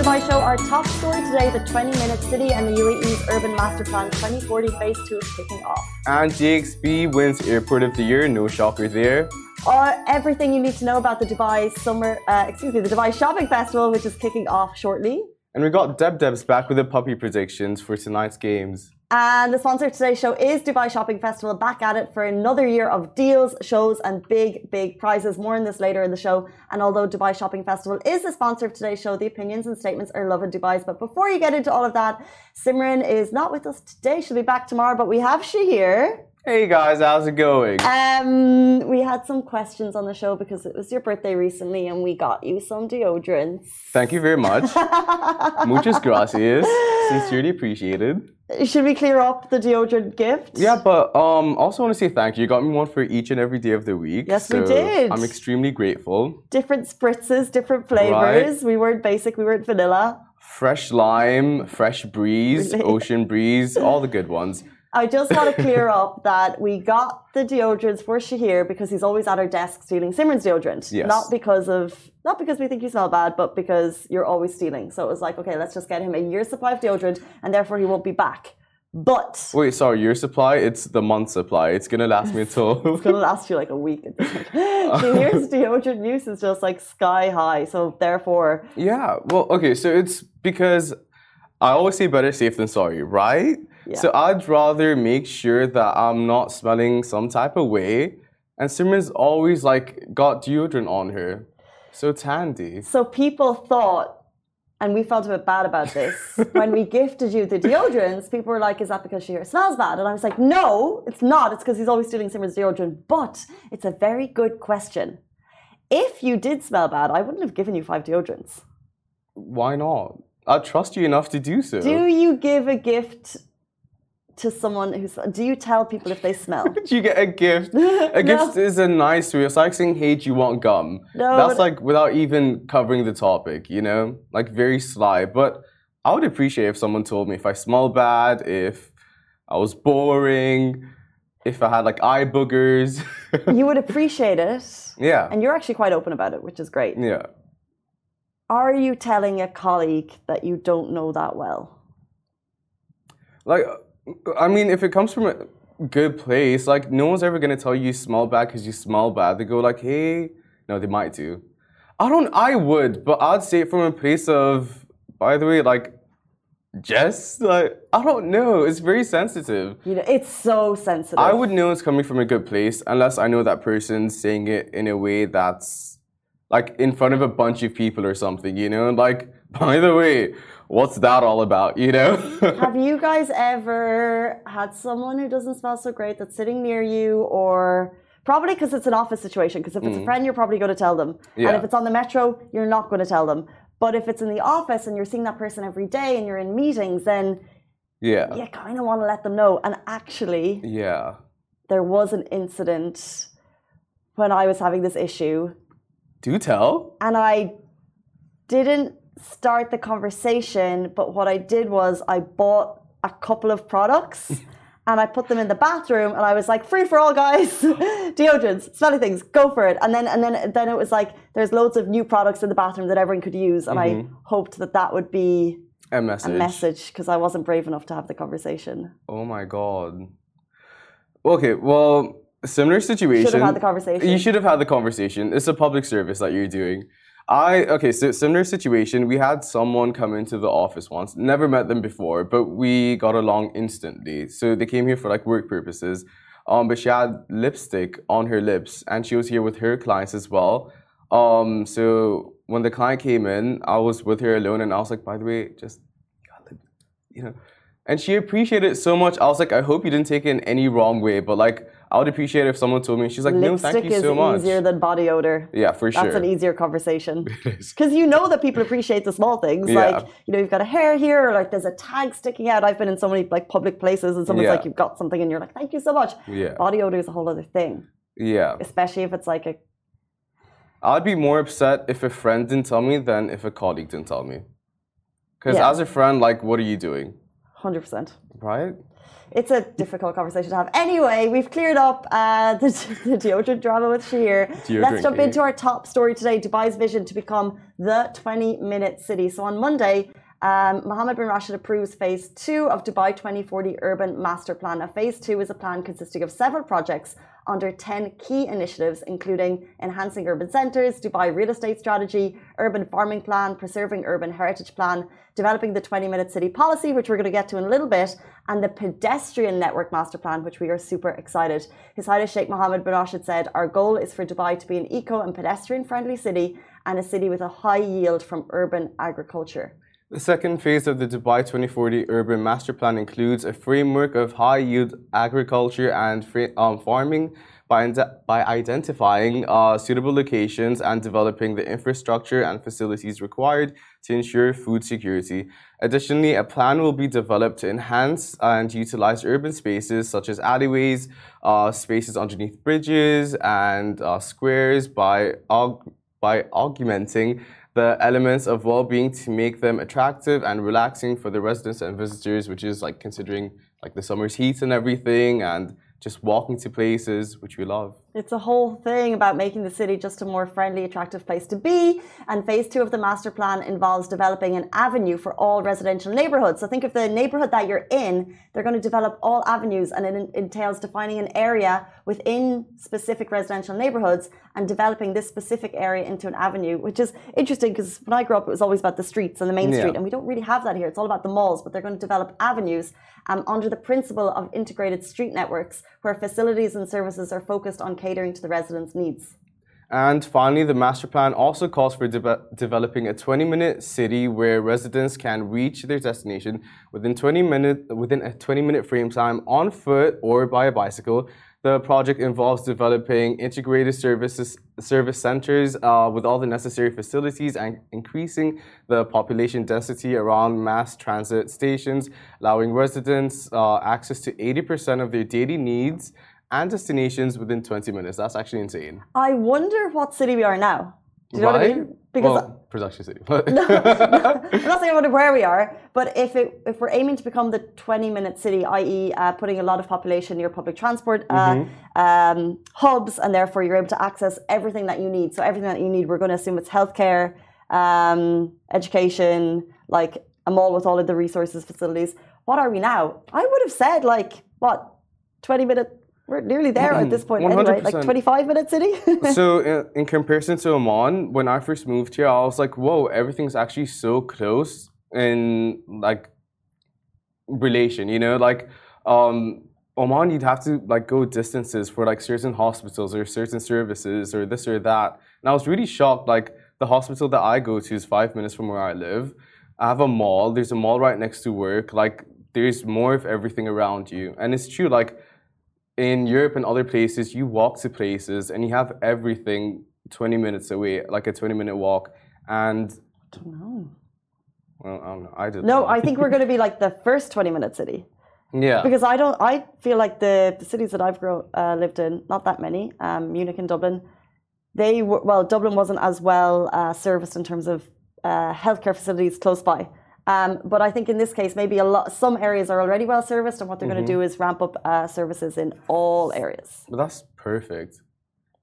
Dubai Show. Our top story today the 20 minute city and the UAE's Urban Master Plan 2040 Phase 2 is kicking off. And DXB wins Airport of the Year, no shocker there. Uh, everything you need to know about the Dubai Summer, uh, excuse me, the Dubai Shopping Festival, which is kicking off shortly. And we got Deb Debs back with the puppy predictions for tonight's games. And the sponsor of today's show is Dubai Shopping Festival, back at it for another year of deals, shows, and big, big prizes. More on this later in the show. And although Dubai Shopping Festival is the sponsor of today's show, the opinions and statements are Lovin Dubai's. But before you get into all of that, Simran is not with us today. She'll be back tomorrow, but we have Shahir. Hey guys, how's it going? Um, we had some questions on the show because it was your birthday recently, and we got you some deodorants. Thank you very much. Muchas gracias. Sincerely appreciated. Should we clear up the deodorant gift? Yeah, but um, also want to say thank you. You got me one for each and every day of the week. Yes, we did. I'm extremely grateful. Different spritzes, different flavors. We weren't basic, we weren't vanilla. Fresh lime, fresh breeze, ocean breeze, all the good ones. I just want to clear up that we got the deodorants for Shahir because he's always at our desk stealing Simran's deodorant. Yes. Not because of not because we think you smell bad, but because you're always stealing. So it was like, okay, let's just get him a year's supply of deodorant and therefore he won't be back. But Wait, sorry, your supply? It's the month supply. It's gonna last me until. it's gonna last you like a week at this point. Shahir's deodorant use is just like sky high. So therefore yeah, well, okay, so it's because I always say better safe than sorry, right? Yeah. So I'd rather make sure that I'm not smelling some type of way. And Simran's always like got deodorant on her. So it's handy. So people thought, and we felt a bit bad about this, when we gifted you the deodorants, people were like, is that because she smells bad? And I was like, no, it's not. It's because he's always stealing Simran's deodorant. But it's a very good question. If you did smell bad, I wouldn't have given you five deodorants. Why not? I trust you enough to do so. Do you give a gift to someone who's, do you tell people if they smell? Did you get a gift? A gift is a nice way. It's like saying, hey, do you want gum? No, That's like without even covering the topic, you know? Like very sly. But I would appreciate if someone told me if I smell bad, if I was boring, if I had like eye boogers. you would appreciate it. yeah. And you're actually quite open about it, which is great. Yeah. Are you telling a colleague that you don't know that well? Like, I mean, if it comes from a good place, like, no one's ever gonna tell you you smell bad because you smell bad. They go like, hey, no, they might do. I don't. I would, but I'd say it from a place of, by the way, like, Jess, like, I don't know. It's very sensitive. You know, it's so sensitive. I would know it's coming from a good place unless I know that person's saying it in a way that's like in front of a bunch of people or something, you know? And like, by the way, what's that all about, you know? Have you guys ever had someone who doesn't smell so great that's sitting near you, or probably because it's an office situation? Because if it's a friend, you're probably going to tell them, yeah. and Mm. If it's on the metro, you're not going to tell them. But if it's in the office and you're seeing that person every day and you're in meetings, then yeah. you kind of want to let them know. And actually, Yeah. there was an incident when I was having this issue Do tell. and I didn't start the conversation, but what I did was I bought a couple of products and I put them in the bathroom and I was like, free for all guys, deodorants, smelly things, go for it. And then and then then it was like there's loads of new products in the bathroom that everyone could use, and I mm-hmm. hoped that that would be A message because I wasn't brave enough to have the conversation. Oh my god. Okay, well, similar situation. Should have had the conversation. You should have had the conversation. It's a public service that you're doing. I okay, so similar situation. We had someone come into the office once. Never met them before, but we got along instantly. So they came here for like work purposes. Um, but she had lipstick on her lips, and she was here with her clients as well. Um, so when the client came in, I was with her alone, and I was like, by the way, just you know. And she appreciated it so much. I was like, I hope you didn't take it in any wrong way, but like, I would appreciate it if someone told me. She's like, no, Lipstick thank you is so much. easier than body odor. Yeah, for sure. That's an easier conversation. Because you know that people appreciate the small things. Yeah. Like, you know, you've got a hair here, or like there's a tag sticking out. I've been in so many like public places and someone's Yeah. like, you've got something and you're like, thank you so much. Yeah. Body odor is a whole other thing, Yeah. especially if it's like a I'd be more upset if a friend didn't tell me than if a colleague didn't tell me. Because Yeah. as a friend, like, what are you doing? 100%. Right? It's a difficult conversation to have. Anyway, we've cleared up uh, the, the deodorant drama with Shahir. Let's jump into our top story today Dubai's vision to become the 20 minute city. So on Monday, um, Mohammed bin Rashid approves phase two of Dubai 2040 Urban Master Plan. Now, phase two is a plan consisting of several projects under 10 key initiatives, including enhancing urban centres, Dubai real estate strategy, urban farming plan, preserving urban heritage plan, developing the 20 minute city policy, which we're going to get to in a little bit, and the pedestrian network master plan, which we are super excited. His Highness Sheikh Mohammed bin Rashid said, Our goal is for Dubai to be an eco and pedestrian friendly city and a city with a high yield from urban agriculture. The second phase of the Dubai 2040 Urban Master Plan includes a framework of high yield agriculture and um, farming by, by identifying uh, suitable locations and developing the infrastructure and facilities required to ensure food security. Additionally, a plan will be developed to enhance and utilize urban spaces such as alleyways, uh, spaces underneath bridges, and uh, squares by, aug by augmenting the elements of well-being to make them attractive and relaxing for the residents and visitors, which is like considering like the summer's heat and everything and just walking to places which we love. It's a whole thing about making the city just a more friendly, attractive place to be. And phase two of the master plan involves developing an avenue for all residential neighborhoods. So think of the neighborhood that you're in, they're going to develop all avenues, and it entails defining an area within specific residential neighborhoods and developing this specific area into an avenue, which is interesting because when I grew up, it was always about the streets and the main yeah. street, and we don't really have that here. It's all about the malls, but they're going to develop avenues um, under the principle of integrated street networks where facilities and services are focused on catering to the residents' needs. And finally, the master plan also calls for de developing a 20-minute city where residents can reach their destination within 20 minute within a 20-minute frame time on foot or by a bicycle. The project involves developing integrated services service centers uh, with all the necessary facilities and increasing the population density around mass transit stations, allowing residents uh, access to 80% of their daily needs and destinations within 20 minutes. That's actually insane. I wonder what city we are now. Do you know what I mean? Because well, production city. no, no, I'm not saying I wonder where we are, but if it, if we're aiming to become the 20 minute city, i.e., uh, putting a lot of population near public transport uh, mm-hmm. um, hubs, and therefore you're able to access everything that you need. So everything that you need, we're going to assume it's healthcare, um, education, like a mall with all of the resources, facilities. What are we now? I would have said like what 20 minute we're nearly there at this point 100%. anyway, like 25 minutes city. so, in, in, comparison to Oman, when I first moved here, I was like, whoa, everything's actually so close in like relation, you know? Like, um, Oman, you'd have to like go distances for like certain hospitals or certain services or this or that. And I was really shocked. Like, the hospital that I go to is five minutes from where I live. I have a mall. There's a mall right next to work. Like, there's more of everything around you. And it's true, like, in Europe and other places, you walk to places and you have everything 20 minutes away, like a 20 minute walk. And I don't know. Well, I don't know. I did. No, I think we're going to be like the first 20 minute city. Yeah. Because I don't, I feel like the, the cities that I've grow, uh, lived in, not that many, um, Munich and Dublin, they were, well, Dublin wasn't as well uh, serviced in terms of uh, healthcare facilities close by. Um, but I think in this case, maybe a lot, some areas are already well serviced, and what they're mm-hmm. going to do is ramp up uh, services in all areas. Well, that's perfect.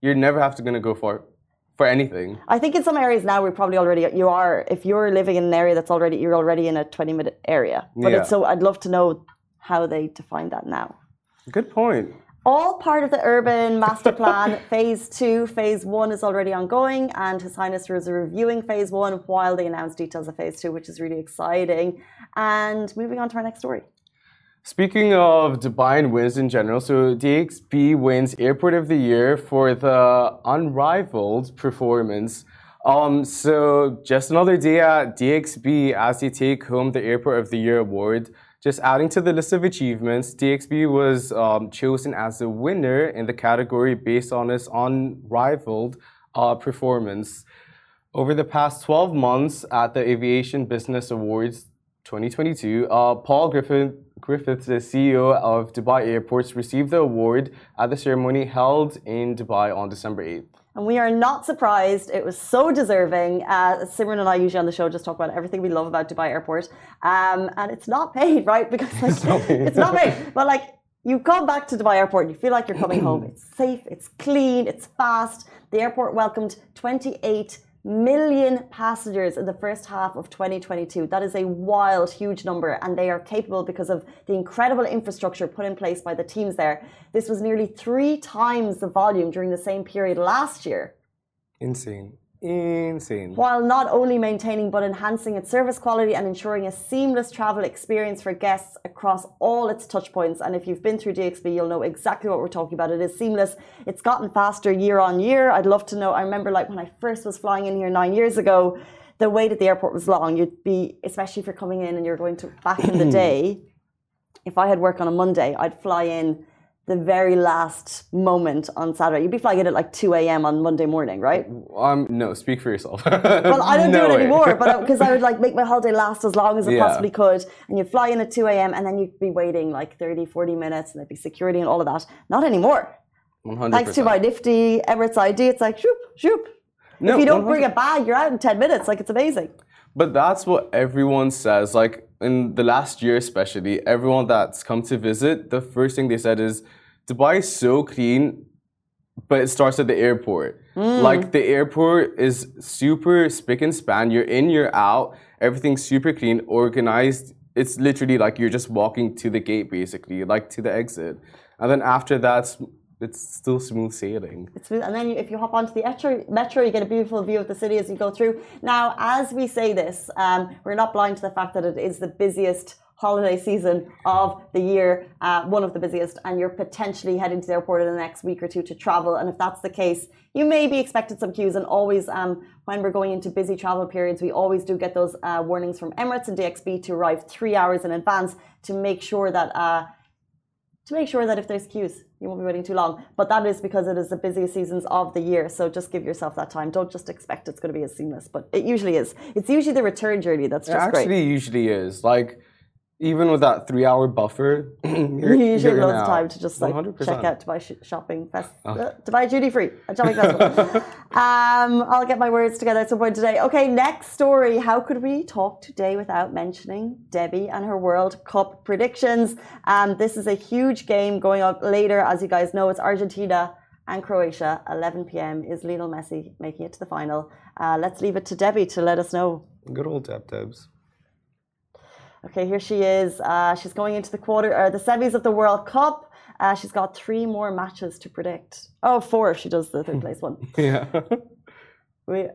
You're never have to going to go for for anything. I think in some areas now we're probably already you are if you're living in an area that's already you're already in a 20 minute area. But yeah. so I'd love to know how they define that now. Good point all part of the urban master plan. phase two, phase one is already ongoing, and His Highness is reviewing phase one while they announce details of phase two, which is really exciting. And moving on to our next story. Speaking of Dubai and wins in general, so DXB wins Airport of the Year for the unrivaled performance. Um, so just another day at DXB as they take home the Airport of the Year award. Just adding to the list of achievements, DXB was um, chosen as the winner in the category based on its unrivaled uh, performance. Over the past 12 months at the Aviation Business Awards 2022, uh, Paul Griffith, Griffith, the CEO of Dubai Airports, received the award at the ceremony held in Dubai on December 8th. And we are not surprised. It was so deserving. Uh, Simran and I usually on the show just talk about everything we love about Dubai Airport, um, and it's not paid, right? Because like, it's, not paid. it's not paid, but like you come back to Dubai Airport and you feel like you're coming home. It's safe, it's clean, it's fast. The airport welcomed 28 million passengers in the first half of 2022. That is a wild, huge number, and they are capable because of the incredible infrastructure put in place by the teams there. This was nearly three times the volume during the same period last year. Insane. Insane. While not only maintaining but enhancing its service quality and ensuring a seamless travel experience for guests across all its touch points. And if you've been through DXB, you'll know exactly what we're talking about. It is seamless. It's gotten faster year on year. I'd love to know. I remember like when I first was flying in here nine years ago, the wait at the airport was long. You'd be, especially if you're coming in and you're going to back in the day. If I had work on a Monday, I'd fly in the very last moment on Saturday. You'd be flying in at like 2 a.m. on Monday morning, right? Um, no, speak for yourself. Well, I don't no do it way. anymore, but because I would like make my holiday last as long as it Yeah. possibly could. And you'd fly in at 2 a.m. and then you'd be waiting like 30, 40 minutes and there'd be security and all of that. Not anymore. 100%. Thanks to my nifty Emirates ID, it's like shoop, shoop. No, if you don't 100 bring a bag, you're out in 10 minutes. Like it's amazing. But that's what everyone says. Like in the last year, especially, everyone that's come to visit, the first thing they said is Dubai is so clean, but it starts at the airport. Hmm. Like the airport is super spick and span. You're in, you're out. Everything's super clean, organized. It's literally like you're just walking to the gate, basically, like to the exit. And then after that, it's still smooth sailing. It's, and then you, if you hop onto the metro, metro, you get a beautiful view of the city as you go through. Now, as we say this, um, we're not blind to the fact that it is the busiest holiday season of the year, uh, one of the busiest, and you're potentially heading to the airport in the next week or two to travel. And if that's the case, you may be expected some queues. And always, um, when we're going into busy travel periods, we always do get those uh, warnings from Emirates and DXB to arrive three hours in advance to make sure that. Uh, to make sure that if there's queues, you won't be waiting too long. But that is because it is the busiest seasons of the year. So just give yourself that time. Don't just expect it's going to be as seamless, but it usually is. It's usually the return journey that's It just actually great. usually is. Like, even with that three hour buffer, you're, You usually you're have loads of time to just like 100%. check out Dubai sh- shopping fest, uh, Dubai duty free, a shopping festival. um, I'll get my words together at some point today. Okay, next story. How could we talk today without mentioning Debbie and her World Cup predictions? Um, this is a huge game going on later, as you guys know. It's Argentina and Croatia. 11 p.m. Is Lionel Messi making it to the final? Uh, let's leave it to Debbie to let us know. Good old Deb Debs. Okay, here she is. Uh, she's going into the quarter or the semis of the World Cup. Uh, she's got three more matches to predict. Oh, four if she does the third place one. Yeah. We...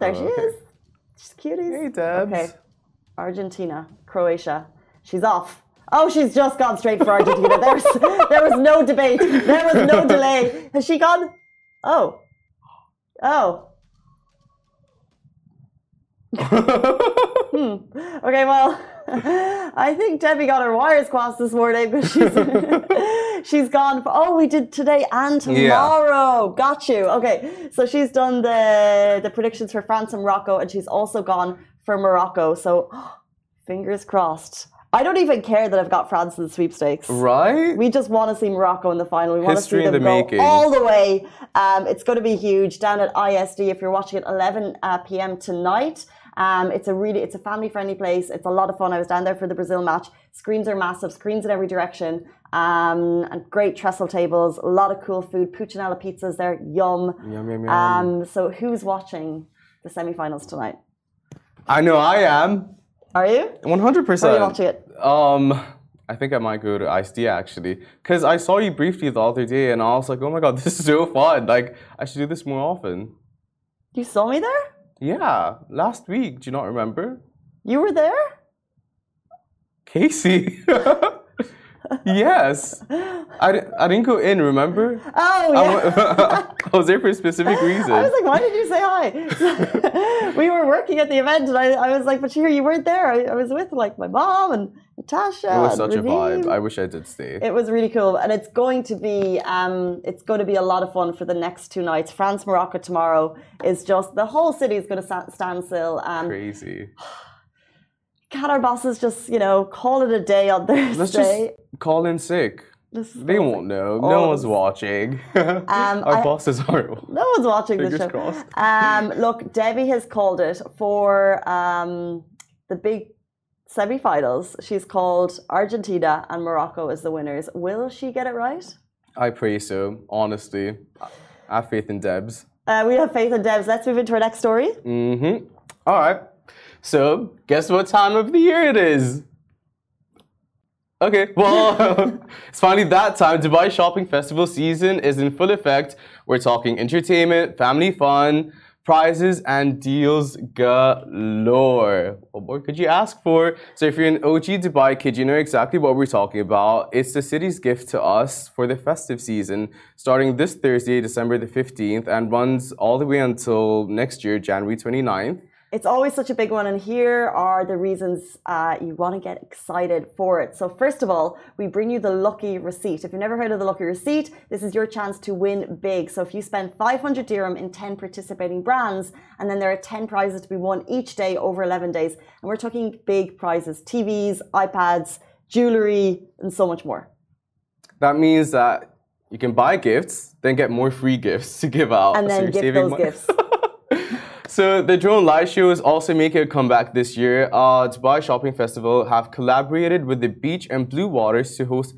There she Oh, okay. is. She's cuties. Hey, Debs. Okay, Argentina, Croatia. She's off. Oh, she's just gone straight for Argentina. There's, there was no debate. There was no delay. Has she gone? Oh. Oh. Hmm. Okay, well, I think Debbie got her wires crossed this morning because she's she's gone. For, oh, we did today and tomorrow. Got you. Okay, so she's done the the predictions for France and Morocco, and she's also gone for Morocco. So, fingers crossed. I don't even care that I've got France in the sweepstakes. right? We just want to see Morocco in the final. We want to see them the go making. all the way. Um, it's going to be huge down at ISD. If you're watching at 11 uh, p.m. tonight, um, it's a really it's a family friendly place. It's a lot of fun. I was down there for the Brazil match. Screens are massive. Screens in every direction. Um, and great trestle tables. A lot of cool food. Puccinella pizzas there. Yum. Yum, yum, yum. Um, so who's watching the semifinals tonight? I know I am. Are you? 100%. Are you watching it? Um, I think I might go to ISD actually. Because I saw you briefly the other day and I was like, oh my god, this is so fun. Like, I should do this more often. You saw me there? Yeah, last week. Do you not remember? You were there? Casey. yes. I, I didn't go in, remember? Oh yeah. I was there for a specific reason. I was like, why did you say hi? we were working at the event, and I, I was like, but here you weren't there. I, I was with like my mom and Natasha. it was and such a vibe. I wish I did stay. It was really cool, and it's going to be um, it's going to be a lot of fun for the next two nights. France Morocco tomorrow is just the whole city is going to stand still. Um, Crazy. can our bosses just you know call it a day on Thursday. Let's just call in sick. They won't know. No All one's watching. Um, Our I- bosses are. No one's watching the show. crossed. Um, look, Debbie has called it for um, the big semi-finals. She's called Argentina and Morocco as the winners. Will she get it right? I pray so. Honestly, I have faith in Debs. Uh, we have faith in Debs. Let's move into our next story. Mm-hmm. All right. So, guess what time of the year it is? Okay, well, it's finally that time. Dubai Shopping Festival season is in full effect. We're talking entertainment, family fun, prizes, and deals galore. What more could you ask for? So, if you're an OG Dubai kid, you know exactly what we're talking about. It's the city's gift to us for the festive season, starting this Thursday, December the 15th, and runs all the way until next year, January 29th. It's always such a big one, and here are the reasons uh, you want to get excited for it. So, first of all, we bring you the lucky receipt. If you've never heard of the lucky receipt, this is your chance to win big. So, if you spend 500 dirham in 10 participating brands, and then there are 10 prizes to be won each day over 11 days, and we're talking big prizes TVs, iPads, jewelry, and so much more. That means that you can buy gifts, then get more free gifts to give out. And So then you're give saving those money. gifts. So the drone light show is also making a comeback this year. Uh, Dubai Shopping Festival have collaborated with the beach and Blue Waters to host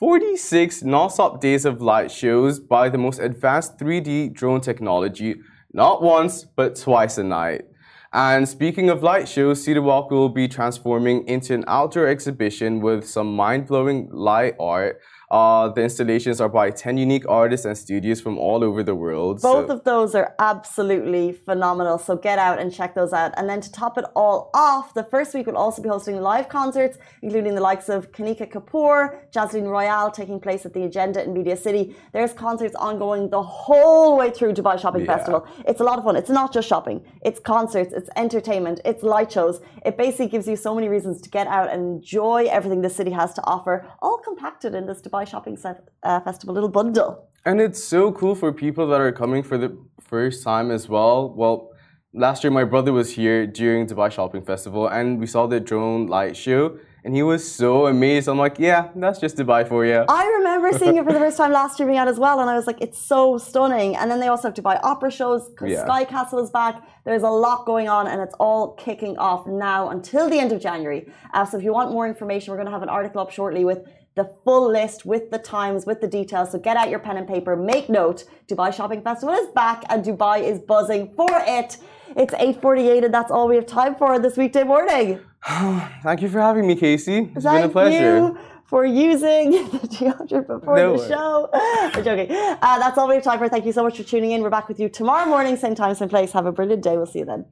46 non-stop days of light shows by the most advanced 3D drone technology, not once but twice a night. And speaking of light shows, City Walk will be transforming into an outdoor exhibition with some mind-blowing light art. Uh, the installations are by 10 unique artists and studios from all over the world. Both so- of those are absolutely phenomenal. So get out and check those out. And then to top it all off, the first week will also be hosting live concerts, including the likes of Kanika Kapoor, Jasmine Royale, taking place at the Agenda in Media City. There's concerts ongoing the whole way through Dubai Shopping Yeah. Festival. It's a lot of fun. It's not just shopping. It's concerts. It's entertainment. It's light shows. It basically gives you so many reasons to get out and enjoy everything the city has to offer, all compacted in this Dubai Shopping uh, Festival little bundle. And it's so cool for people that are coming for the first time as well. Well, last year my brother was here during Dubai Shopping Festival and we saw the drone light show and he was so amazed. I'm like, yeah, that's just Dubai for you. I remember seeing it for the first time last year being out as well, and I was like, it's so stunning. And then they also have buy opera shows. Yeah. Sky Castle is back. There's a lot going on, and it's all kicking off now until the end of January. Uh, so if you want more information, we're going to have an article up shortly with the full list, with the times, with the details. So get out your pen and paper, make note. Dubai Shopping Festival is back, and Dubai is buzzing for it. It's 8:48, and that's all we have time for this weekday morning. Thank you for having me, Casey. It's Thank been a pleasure. you for using the 200 before No the worries. show. I'm joking. Uh, that's all we have time for. Thank you so much for tuning in. We're back with you tomorrow morning, same time, same place. Have a brilliant day. We'll see you then.